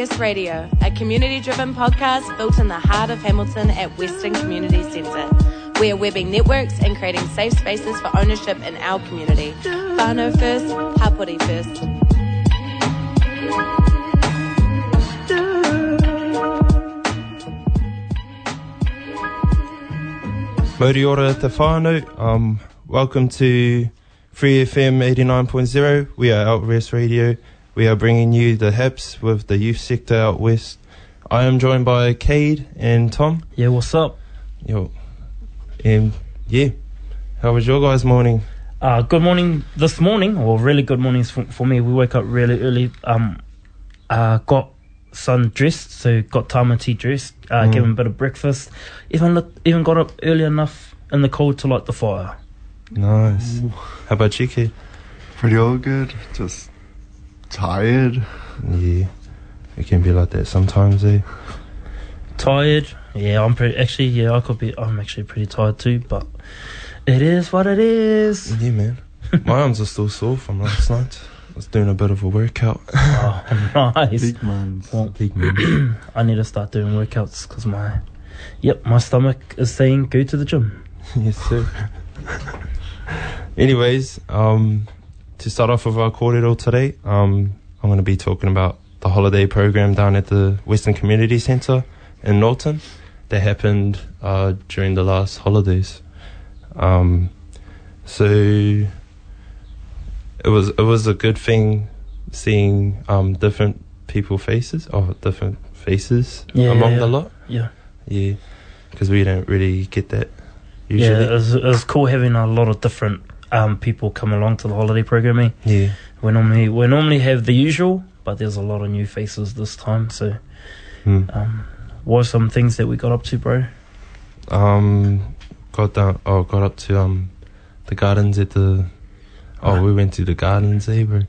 West Radio, a community driven podcast built in the heart of Hamilton at Western Community Centre. We are webbing networks and creating safe spaces for ownership in our community. Whānau first, Hapori first. Mauri ora te whānau. Um, welcome to Free FM 89.0. We are Out West Radio. We are bringing you the HEPs with the youth sector out west. I am joined by Cade and Tom. Yeah, what's up? Yo, um, yeah. How was your guys' morning? Uh, good morning this morning, or really good mornings for, for me. We woke up really early. Um, uh, got son dressed, so got Tamati dressed. Uh, Mm. Gave him a bit of breakfast. Even lit, even got up early enough in the cold to light the fire. Nice. How about you, Cade? Pretty all good. Just tired. Yeah. It can be like that sometimes, eh? Tired. Yeah, I'm pretty. Actually, yeah, I could be. I'm actually pretty tired too, but it is what it is. Yeah, man. My arms are still sore from last night. I was doing a bit of a workout. oh, nice. Big man. Well, Big man. I need to start doing workouts because my, yep, my stomach is saying go to the gym. yes, sir. Anyways, um, to start off with our corridor today, um, I'm going to be talking about the holiday program down at the Western Community Centre in Nawton that happened uh, during the last holidays. Um, so it was it was a good thing seeing um, different people faces or different faces Yeah, among yeah. the lot. Yeah. Yeah, because we don't really get that usually. Yeah, it was, it was cool having a lot of different um, people come along to the holiday programming. Yeah. We normally we normally have the usual, but there's a lot of new faces this time. So, Mm. um, what are some things that we got up to, bro? Um, got down. Oh, got up to um, the gardens at the. Oh, we went to the gardens, eh, bro?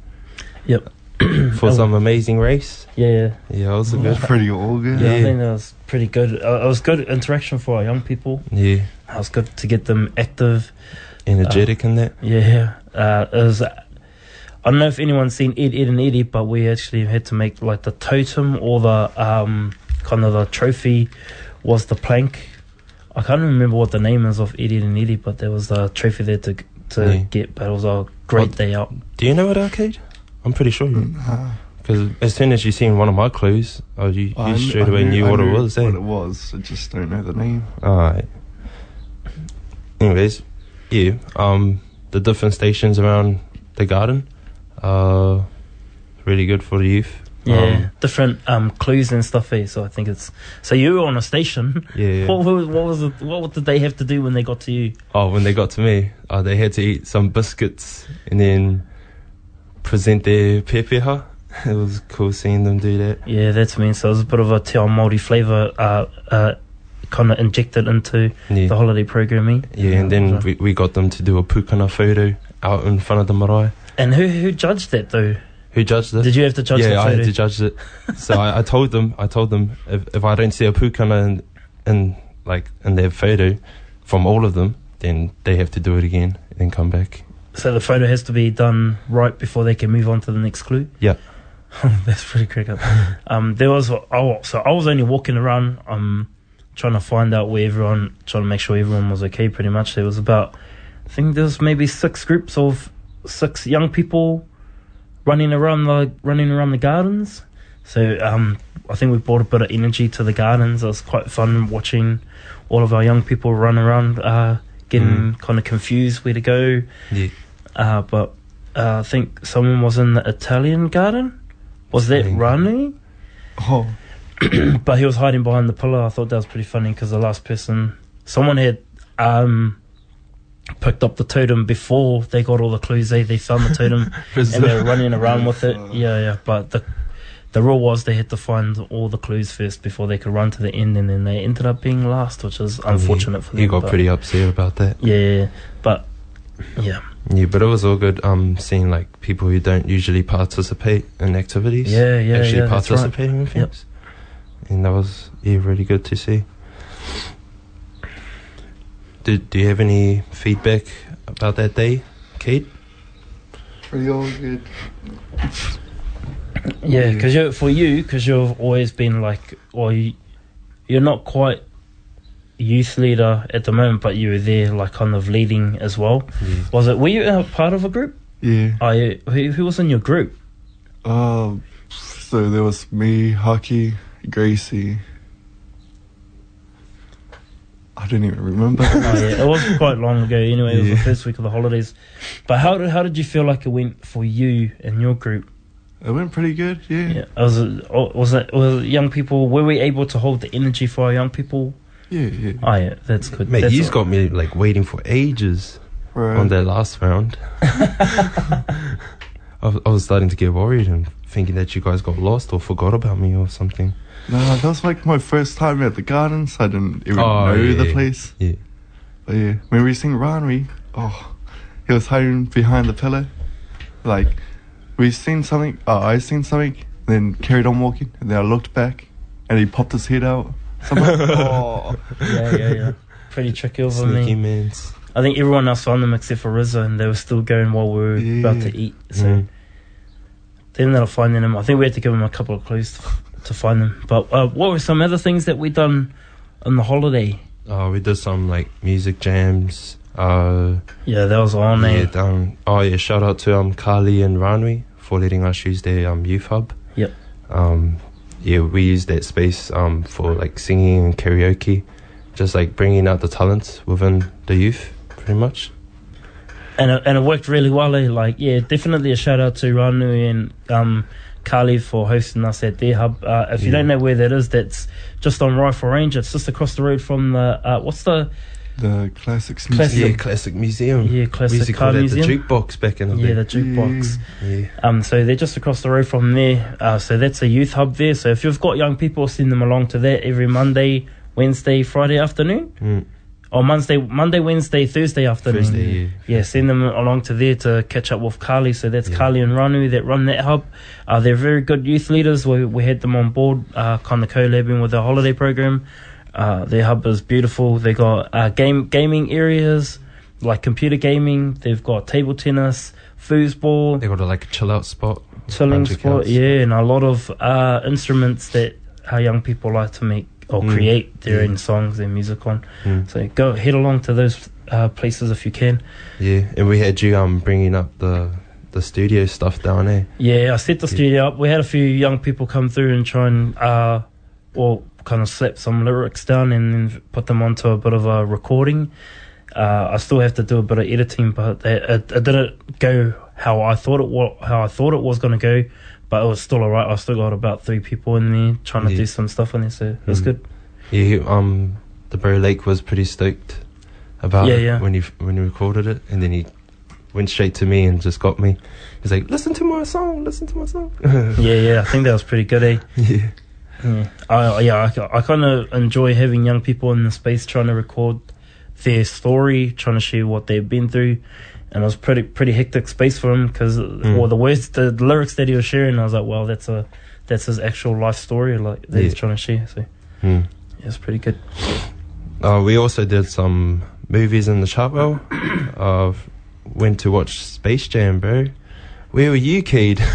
Yep. For Oh. some amazing race. Yeah, yeah. Yeah, it was a good. Pretty all good. Yeah, I think that was pretty good. Uh, it was good interaction for our young people. Yeah, It was good to get them active. Energetic in that. Yeah, uh, it was. I don't know if anyone's seen Ed, Ed and Eddie, but we actually had to make like the totem or the um, kind of the trophy was the plank. I can't remember what the name is of Eddie and Eddie, but there was a trophy there to to Yeah. get. But it was a great What- day out. Do you know it, arcade? I'm pretty sure you. Nah. Because as soon as you seen one of my clues, oh, you, you I kn- straight I away knew, I what it knew was. Eh? What it was. I just don't know the name. Alright. Anyways, yeah. Um, the different stations around the garden, are really good for the youth. Yeah, Um, different um, clues and stuff. Eh? So I think it's so you were on a station. yeah. What, was- what was it? What did they have to do when they got to you? Oh, when they got to me, uh, they had to eat some biscuits and then present their pepeha. It was cool seeing them do that. Yeah, that's me. So it was a bit of a te ao Māori flavour uh, uh, kind of injected into Yeah, the holiday programming. yeah and then we, we got them to do a pukana photo out in front of the marae. And who who judged that though? Who judged it? Did you have to judge it? yeah, I had to judge it. So I, I told them, I told them if, if I don't see a pukana in, in like in their photo from all of them, then they have to do it again and come back. so the photo has to be done right before they can move on to the next clue. Yeah. that's pretty up. um, there was oh, so I was only walking around, um, trying to find out where everyone, trying to make sure everyone was okay. Pretty much, there was about, I think there was maybe six groups of six young people running around the running around the gardens. So um, I think we brought a bit of energy to the gardens. It was quite fun watching all of our young people run around, uh, getting kind of confused where to go. Yeah. Uh, but uh, I think someone was in the Italian garden. Was that Rani? Oh, But he was hiding behind the pillar. I thought that was pretty funny because the last person, someone had um, picked up the totem before they got all the clues. They they found the totem and they were running around with it. Yeah, yeah. But the the rule was they had to find all the clues first before they could run to the end, and then they ended up being last, which is unfortunate for them. You got but- pretty upset about that. Yeah, but yeah, Yeah, but it was all good. Um, seeing like people who don't usually participate in activities. Yeah, yeah, actually yeah, that's right. participating in Yep. Things, and that was yeah really good to see. Did Do you have any feedback about that day, Cade? Pretty all good. yeah. Because you for you, because you've always been like, or you, you're not quite youth leader at the moment, but you were there like kind of leading as well. Yeah. Was it? Were you a part of a group? Yeah. Yeah. Who, who was in your group? Um, so there was me, Hockey, Gracie. I don't even remember. Oh yeah, it was quite long ago. Anyway, it was the first week of the holidays. But how did how did you feel like it went for you and your group? it went pretty good, yeah. Yeah, was it oh, was it was it young people? Were we able to hold the energy for our young people? Yeah, yeah. Oh yeah, that's good. Mate, That's you've got me like waiting for ages Right. on that last round. I, I was starting to get worried and thinking that you guys got lost or forgot about me or something. No, that was like my first time at the gardens. I didn't even Oh, know yeah, the place. Yeah. But yeah, when we sing Ranui, oh, he was hiding behind the pillar. Like, we seen something, oh, I seen something, then carried on walking, and then I looked back, and he popped his head out. So like, oh. yeah, yeah, yeah. Pretty tricky over Sneaky me. mans. I think everyone else found them except for Rizza, and they were still going while we were about to eat. So Mm. they ended up finding them. I think we had to give them a couple of clues to, find them. But uh, what were some other things that we done on the holiday? Oh, we did some like music jams. Uh, Yeah, that was on yeah, eh? down. Oh yeah, shout out to um Carly and Ranui for letting us use their um youth hub. Yep. Um, yeah, we used that space um for like singing and karaoke, just like bringing out the talents within the youth, pretty much. and it, and it worked really well. Eh? Like, yeah, definitely a shout out to Ranui and um, Kali for hosting us at their hub. Uh, if you Yeah. don't know where that is, that's just on Rifle Range. It's just across the road from the uh, what's the The classics Classic- museum. Yeah, classic museum. yeah we classic used to car museum? the jukebox back in the yeah, day. the jukebox. yeah. Um, so they're just across the road from there. Uh, so that's a youth hub there. So if you've got young people, send them along to that every Monday, Wednesday, Friday afternoon, Mm, or Monday, Monday, Wednesday, Thursday afternoon. Thursday, yeah. Yeah, send them along to there to catch up with Carly. So that's Yeah. Carly and Ranu that run that hub. Uh, they're very good youth leaders. We, we had them on board, uh, kind of collabing with the holiday program. Uh, their hub is beautiful. They got uh, game gaming areas like computer gaming. They've got table tennis, foosball, They got a like a chill out spot. chilling of Yeah, and a lot of uh, instruments that our young people like to make or Mm. create their own songs, their music on. Mm. So go head along to those uh, places if you can. Yeah, and we had you um bringing up the the studio stuff down there. Yeah, I set the Yeah. studio up. We had a few young people come through and try and, uh, or kind of slap some lyrics down and then put them onto a bit of a recording. Uh, I still have to do a bit of editing, but it, it, it didn't go how I thought it wa- how I thought it was going to go. But it was still alright. I still got about three people in there trying to Yeah. do some stuff in there, so it was Mm. good. Yeah, um, the Bro Lake was pretty stoked about Yeah, it yeah. when he when he recorded it, and then he went straight to me and just got me. He's like, "Listen to my song, listen to my song." Yeah, yeah, I think that was pretty good, eh? yeah, Yeah, I, yeah, I, I kind of enjoy having young people in the space trying to record their story, trying to share what they've been through, and it was pretty pretty hectic space for him because Mm. well, the words, the lyrics that he was sharing, I was like, well, that's a that's his actual life story, like that he's trying to share. So Hmm. yeah, it's pretty good. Uh, we also did some movies in the Chartwell. uh, went to watch Space Jam, bro. Where were you, Cade?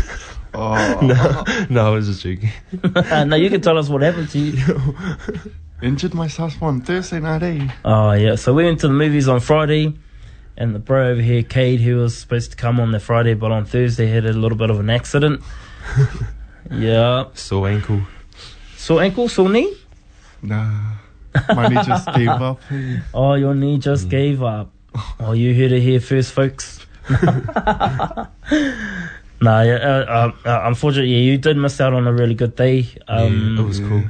Oh, no, no, I was just joking. now you can tell us what happened to you. injured myself on Thursday night, eh? Oh yeah, so we went to the movies on Friday, and the bro over here, Cade, who was supposed to come on the Friday, but on Thursday had a little bit of an accident. yeah, Sore ankle. sore ankle, sore knee. Nah. My knee just gave up. Oh, your knee just gave up. Oh, you heard it here first, folks. nah, yeah, uh, uh, uh, unfortunately, yeah, you did miss out on a really good day. Um, yeah, it was cool.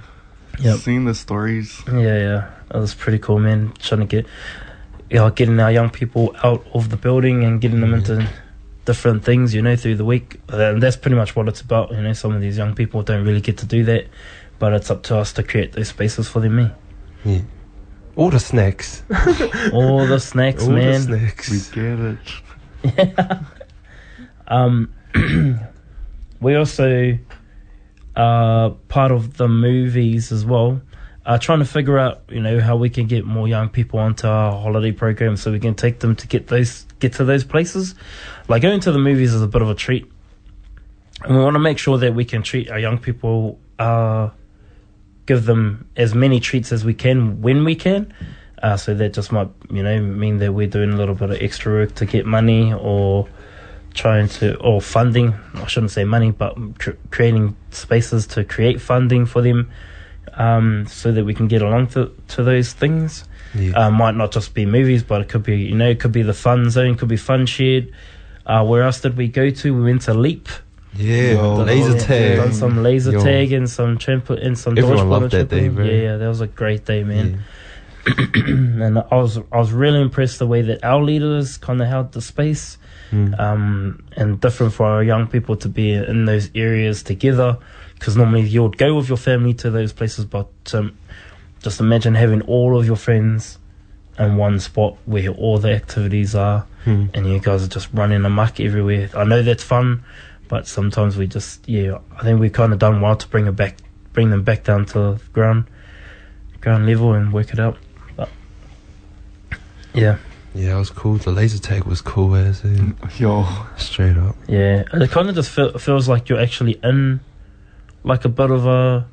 Yep. Seeing the stories. Yeah, yeah, that was pretty cool, man. Trying to get yeah, getting our young people out of the building and getting them into different things, you know, through the week. And that's pretty much what it's about. You know, some of these young people don't really get to do that, but it's up to us to create those spaces for them. Eh? Yeah. All the snacks. All the snacks, All man. the snacks. We get it. Um, we also are part of the movies as well. Uh, trying to figure out, you know, how we can get more young people onto our holiday program so we can take them to get those get to those places. Like going to the movies is a bit of a treat, and we want to make sure that we can treat our young people, uh, give them as many treats as we can when we can. Uh, so that just might, you know, mean that we're doing a little bit of extra work to get money or trying to or funding i shouldn't say money but cr- creating spaces to create funding for them um, so that we can get along to, to those things Yeah. uh, might not just be movies but it could be you know it could be the fun zone could be fun shared uh, where else did we go to we went to leap yeah. Yo, the laser yeah, tag. done some laser Yo. tag and some trampo- and some Everyone dodgeball loved that day, trampoline. bro. yeah yeah that was a great day man Yeah. and I was I was really impressed the way that our leaders kind of held the space, Mm. um, and different for our young people to be in those areas together. Because normally you would go with your family to those places, but um, just imagine having all of your friends in one spot where all the activities are, Mm. and you guys are just running amok everywhere. I know that's fun, but sometimes we just yeah, I think we've kind of done well to bring it back, bring them back down to ground, ground level and work it out. But yeah, Yeah, it was cool. The laser tag was cool as it. Yo, Straight up. yeah, it kind of just feel, feels like you're actually in like a bit of a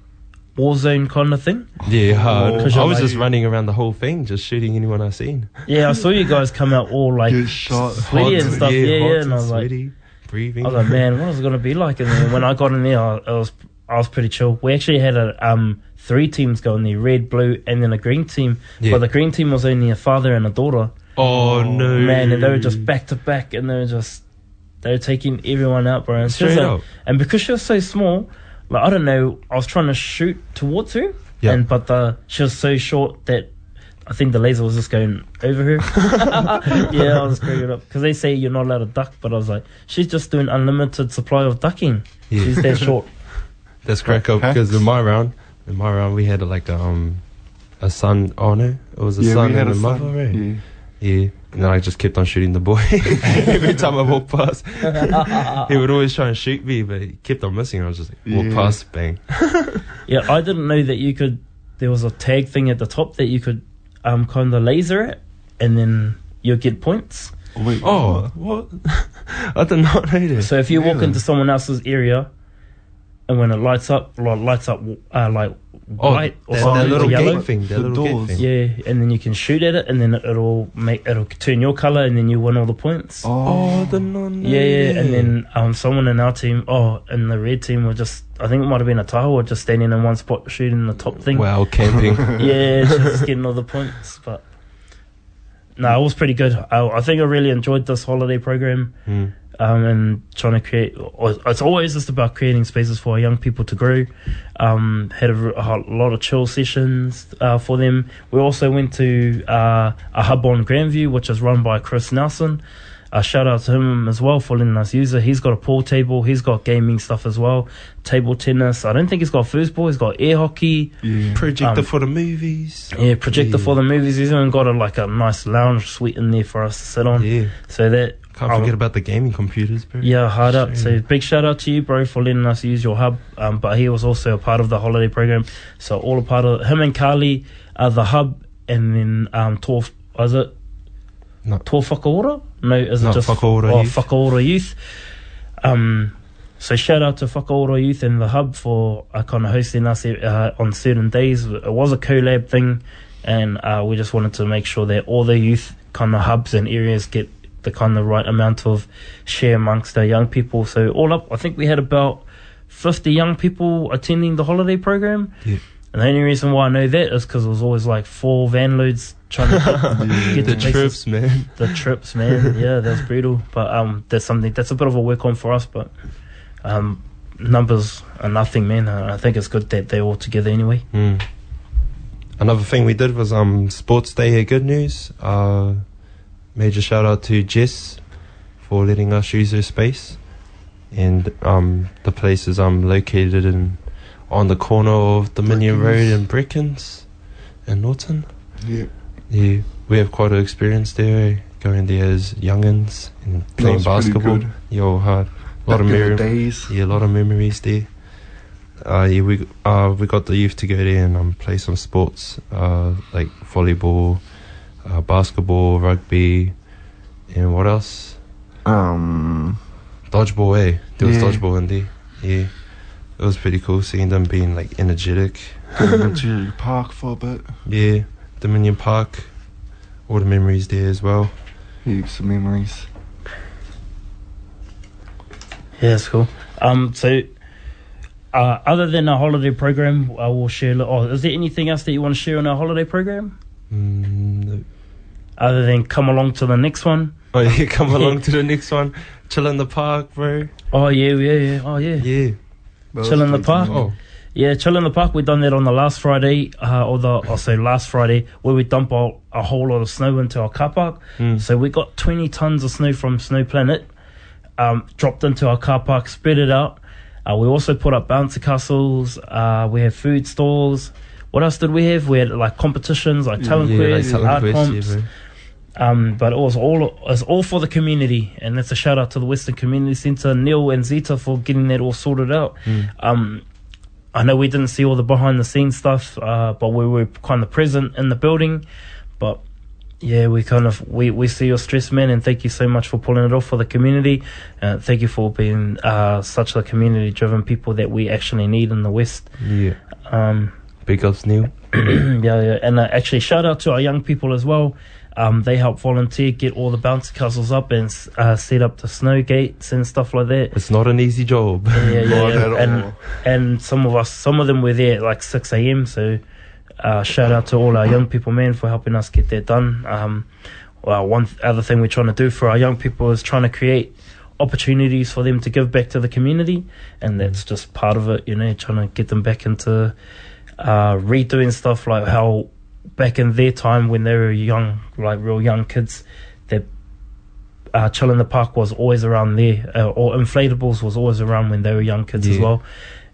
war zone kind of thing. Yeah, hard. 'Cause I was like- just running around the whole thing, just shooting anyone I seen. Yeah, I saw you guys come out all like Get shot. sweaty and stuff. Yeah, yeah, hot and I was like, sweaty, breathing. I was like, man, what is it gonna be like? And then when I got in there, I, I was I was pretty chill. We actually had a um three teams going there, red, blue, and then a green team. Yeah. But the green team was only a father and a daughter. oh no, Man, and they were just back to back, and they were just they were taking everyone out, bro. And, she was Straight like- up. and because she was so small, like I don't know, I was trying to shoot towards her, Yeah. and but the she was so short that. I think the laser was just going over her. yeah, I was cracking up because they say you're not allowed to duck, but I was like, she's just doing unlimited supply of ducking. Yeah. She's that short. That's crack up because in my round, in my round we had like a, um a son. Oh no, it was a yeah, son and a a mother, right? Yeah. Yeah. And then I just kept on shooting the boy. Every time I walked past, he would always try and shoot me, but he kept on missing. I was just like, walk Yeah. past, bang. Yeah, I didn't know that you could. There was a tag thing at the top that you could um kind of laser it, and then you'll get points. Wait, Oh, what? I did not know this. So if you walk into someone else's area, and when it lights up, lights up uh, like Oh, white or that, something that little yellow. gate thing. That The little doors. gate thing. Yeah, and then you can shoot at it, and then it'll make it'll turn your color, and then you win all the points. Oh, the non. Yeah, yeah, and then um, someone in our team, oh, in the red team, were just I think it might have been a Tahoe, or just standing in one spot shooting the top thing. Wow, camping. yeah, just getting all the points. But no, it was pretty good. I, I think I really enjoyed this holiday program Hmm. Um, and trying to create. It's always just about creating spaces for young people to grow. Um, had a, a lot of chill sessions uh, for them. We also went to uh, a hub on Grandview, which is run by Chris Nelson. Uh, shout out to him as well for letting us use it. He's got a pool table. He's got gaming stuff as well. Table tennis. I don't think he's got foosball. He's got air hockey. Yeah. Projector Um, for the movies. Yeah, projector Yeah. for the movies. He's even got a, like a nice lounge suite in there for us to sit on. Yeah. So that Can't um, forget about the gaming computers, bro. yeah, hard up. So big shout out to you, bro, for letting us use your hub. Um, but he was also a part of the holiday program. So all a part of him and Carly are the hub, and then um, Tor was it No. Tor Whakaora? No, is it No, just Whakaora oh, Youth. Whakaora Youth. Um, so shout out to Whakaora Youth and the hub for uh, kind of hosting us uh, on certain days. It was a collab thing, and uh, we just wanted to make sure that all the youth kind of hubs and areas get the kind of right amount of share amongst our young people. So all up, I think we had about fifty young people attending the holiday program. Yeah. And the only reason why I know that is because it was always like four van loads trying to get The to places trips, man. the trips, man. Yeah, that's brutal. But um, that's something that's a bit of a work on for us. But um, numbers are nothing, man. I think it's good that they're all together anyway. Mm. Another thing we did was um sports day here. Good news. Uh, major shout out to Jess for letting us use her space. And um, the place is um, located in on the corner of Dominion Road and Brickens in Nawton. Yeah. Yeah, we have quite an experience there, going there as youngins and playing basketball. good. Yo, hard. A lot of Back the memories. days. Yeah, a lot of memories there. Uh, yeah, we uh, we got the youth to go there and um, play some sports uh, like volleyball, uh, basketball, rugby, and what else? Um, Dodgeball, eh? There was Yeah. dodgeball in there. Yeah, it was pretty cool seeing them being like energetic. went to park for a bit. Yeah, Dominion Park, all the memories there as well. Heaps of memories. Yeah, it's cool. Um, so uh, other than our holiday program, I will share. li- Oh, is there anything else that you want to share on our holiday program? Mm, no. Other than come along to the next one. Oh yeah, come along to the next one. Chill in the park, bro. Oh yeah, yeah, yeah. Oh yeah. Yeah. That Chill in the park? Oh, Yeah, chill in the park. We done that on the last Friday, uh, or the I say last Friday, where we dump a, a whole lot of snow into our car park. Mm. So we got twenty tons of snow from Snow Planet, um, dropped into our car park, spread it out. Uh, we also put up bouncy castles. Uh, we have food stalls. What else did we have? We had like competitions, like talent yeah, like quiz, Talent art comps. yeah. Um, but it was all it was all for the community, and that's a shout out to the Western Community Centre, Neil and Zita for getting that all sorted out. Mm. Um, I know we didn't see all the behind the scenes stuff, uh, but we were kind of present in the building. But yeah, we kind of we, we see your stress, man, and thank you so much for pulling it off for the community. Uh, thank you for being uh, such a community driven people that we actually need in the West. Yeah. Um, Big ups, Neil. yeah, yeah, and uh, actually shout out to our young people as well. Um, they help volunteer, get all the bouncy castles up, and uh, set up the snow gates and stuff like that. It's not an easy job. Yeah, yeah, yeah. And and some of us, some of them were there at like six a.m. So uh, shout out to all our young people, man, for helping us get that done. Um, well, one th- other thing we're trying to do for our young people is trying to create opportunities for them to give back to the community, and that's just part of it. You know, trying to get them back into uh, redoing stuff like how back in their time when they were young, like real young kids, that uh, Chill in the Park was always around there, uh, or Inflatables was always around when they were young kids as well.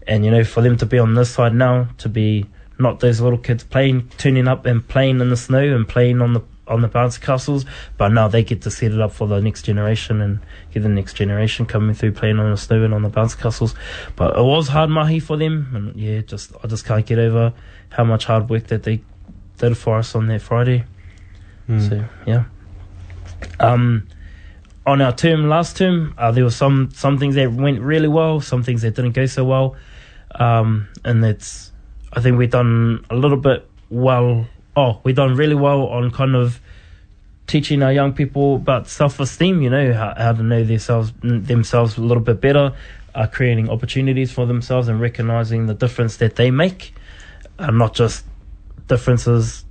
And you know, for them to be on this side now, to be not those little kids playing, turning up and playing in the snow and playing on the on the bouncy castles, but now they get to set it up for the next generation and get the next generation coming through playing on the snow and on the bouncy castles. But it was hard mahi for them, and yeah, just I just can't get over how much hard work that they did for us on that Friday. Mm. So yeah. Um, on our term last term, uh, there were some some things that went really well, some things that didn't go so well, um, and that's I think we've done a little bit well. Oh, we've done really well on kind of teaching our young people about self esteem. You know how, how to know themselves themselves a little bit better, uh, creating opportunities for themselves and recognizing the difference that they make, uh, not just differences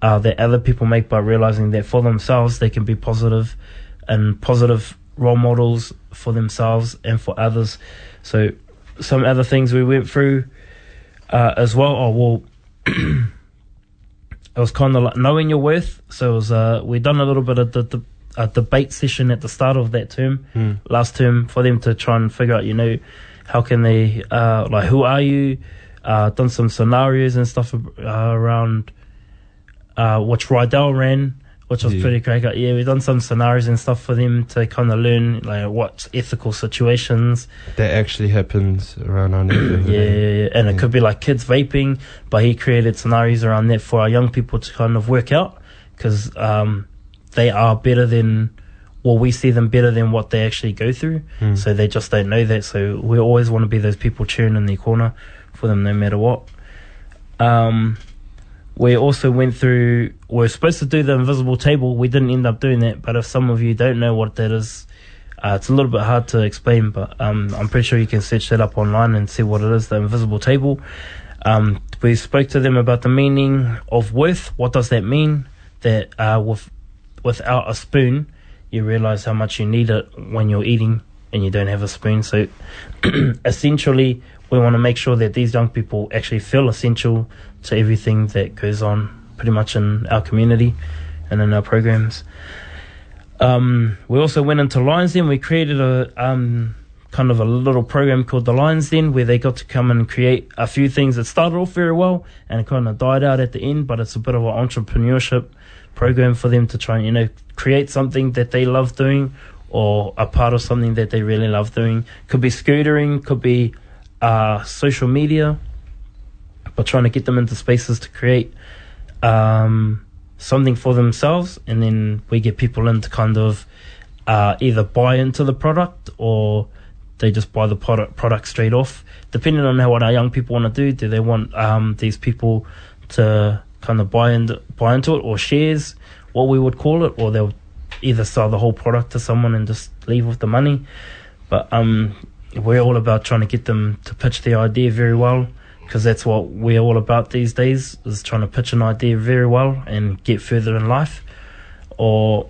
uh, that other people make by realizing that for themselves they can be positive and positive role models for themselves and for others. So some other things we went through uh, as well. Oh well, it was kind of like knowing your worth. So it was uh, we done a little bit of the, the a debate session at the start of that term, Mm. last term, for them to try and figure out, you know, how can they uh, like who are you? Uh, done some scenarios and stuff uh, around uh, which Rydell ran, which was Yeah. pretty great. Yeah, we've done some scenarios and stuff for them to kind of learn like what ethical situations. That actually happens around our neighborhood. Yeah, eh? yeah, yeah. and it could be like kids vaping, but he created scenarios around that for our young people to kind of work out because um, they are better than. Well, we see them better than what they actually go through, Mm. so they just don't know that. So we always want to be those people cheering in their corner for them, no matter what. Um, we also went through. We are supposed to do the invisible table. We didn't end up doing that. But if some of you don't know what that is, uh, it's a little bit hard to explain. But um, I'm pretty sure you can search that up online and see what it is. The invisible table. Um, we spoke to them about the meaning of worth. What does that mean? That uh, with without a spoon, you realize how much you need it when you're eating and you don't have a spoon. So essentially, we want to make sure that these young people actually feel essential to everything that goes on pretty much in our community. and in our programs. Um, we also went into Lions Den. We created a um, kind of a little program called the Lions Den where they got to come and create a few things that started off very well and it kind of died out at the end, but it's a bit of an entrepreneurship program for them to try and, you know, create something that they love doing or a part of something that they really love doing. Could be scootering, could be uh, social media, but trying to get them into spaces to create um, something for themselves, and then we get people in to kind of uh, either buy into the product or they just buy the product product straight off. Depending on how what our young people want to do, do they want um, these people to kind of buy into buy into it or shares, what we would call it, or they'll either sell the whole product to someone and just leave with the money. But um, we're all about trying to get them to pitch the idea very well because that's what we're all about these days is trying to pitch an idea very well and get further in life. Or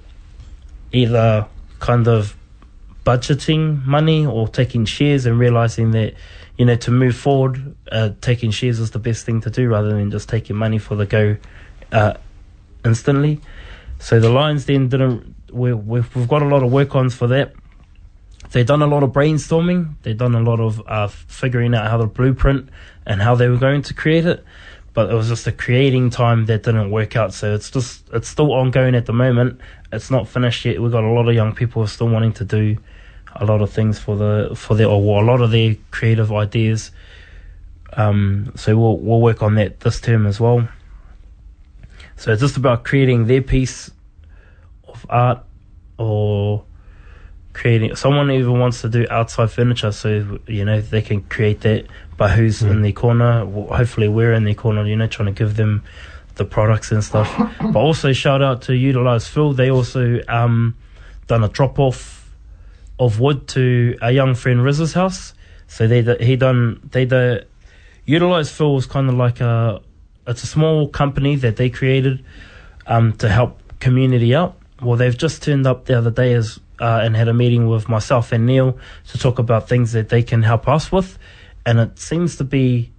either kind of budgeting money or taking shares and realizing that you know to move forward uh, taking shares is the best thing to do rather than just taking money for the go uh, instantly. So the Lions Den didn't we, we've, we've got a lot of work ons for that they've done a lot of brainstorming. They've done a lot of uh, figuring out how the blueprint and how they were going to create it. But it was just a creating time that didn't work out. So it's just it's still ongoing at the moment. It's not finished yet. We've got a lot of young people still wanting to do a lot of things for the for their or a lot of their creative ideas. Um, so we'll we'll work on that this term as well. So it's just about creating their piece of art or creating someone even wants to do outside furniture so you know they can create that but who's in their corner. Hopefully we're in their corner you know trying to give them the products and stuff. But also shout out to utilize phil. They also um done a drop off of wood to a young friend riz's house. So they he done they the utilize phil was kind of like a it's a small company that they created um to help community out. Well they've just turned up the other day as uh, and had a meeting with myself and Neil to talk about things that they can help us with, and it seems to be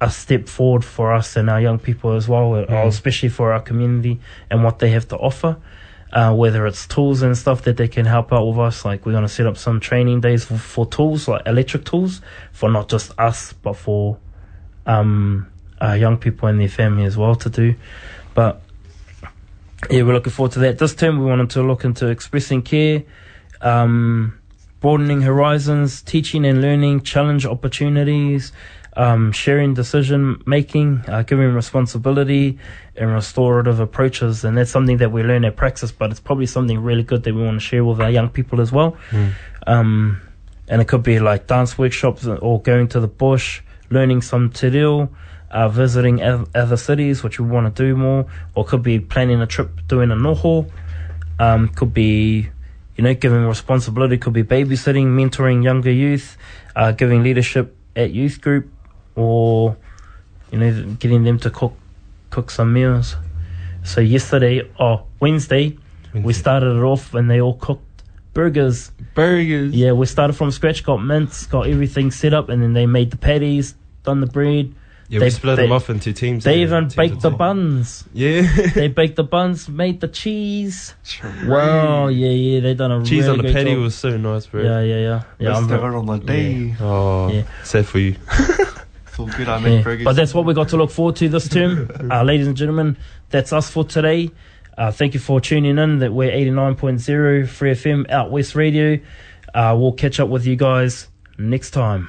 a step forward for us and our young people as well, uh, especially for our community and what they have to offer. Uh, whether it's tools and stuff that they can help out with us, like we're going to set up some training days for, for tools, like electric tools, for not just us, but for um, our young people and their family as well to do. But yeah, we're looking forward to that. This term, we wanted to look into expressing care, um, broadening horizons, teaching and learning, challenge opportunities, um, sharing decision making, uh, giving responsibility, and restorative approaches. And that's something that we learn at Praxis, but it's probably something really good that we want to share with our young people as well. Um, and it could be like dance workshops or going to the bush, learning some te reo, uh, visiting oth- other cities, which we want to do more, or could be planning a trip, doing a noho, um, could be, you know, giving responsibility, could be babysitting, mentoring younger youth, uh, giving leadership at youth group, or, you know, getting them to cook, cook some meals. So yesterday, oh, Wednesday, we started it off and they all cooked burgers. Burgers. Yeah, we started from scratch, got mince, got everything set up, and then they made the patties, done the bread. Yeah, They- we split they- them off into teams. They even teams baked the ten. buns. Yeah. They baked the buns, made the cheese. Wow, yeah, yeah, they done a Cheese really on the great patty job. was so nice, bro. Yeah, yeah, yeah. Yeah, I'm Missed on the day. Oh, Yeah. sad for you. It's all good. I make yeah. burgers. But that's what we got to look forward to this term. uh, ladies and gentlemen, that's us for today. Uh, thank you for tuning in. That we're 89.0 Free FM Out West Radio. Uh, we'll catch up with you guys next time.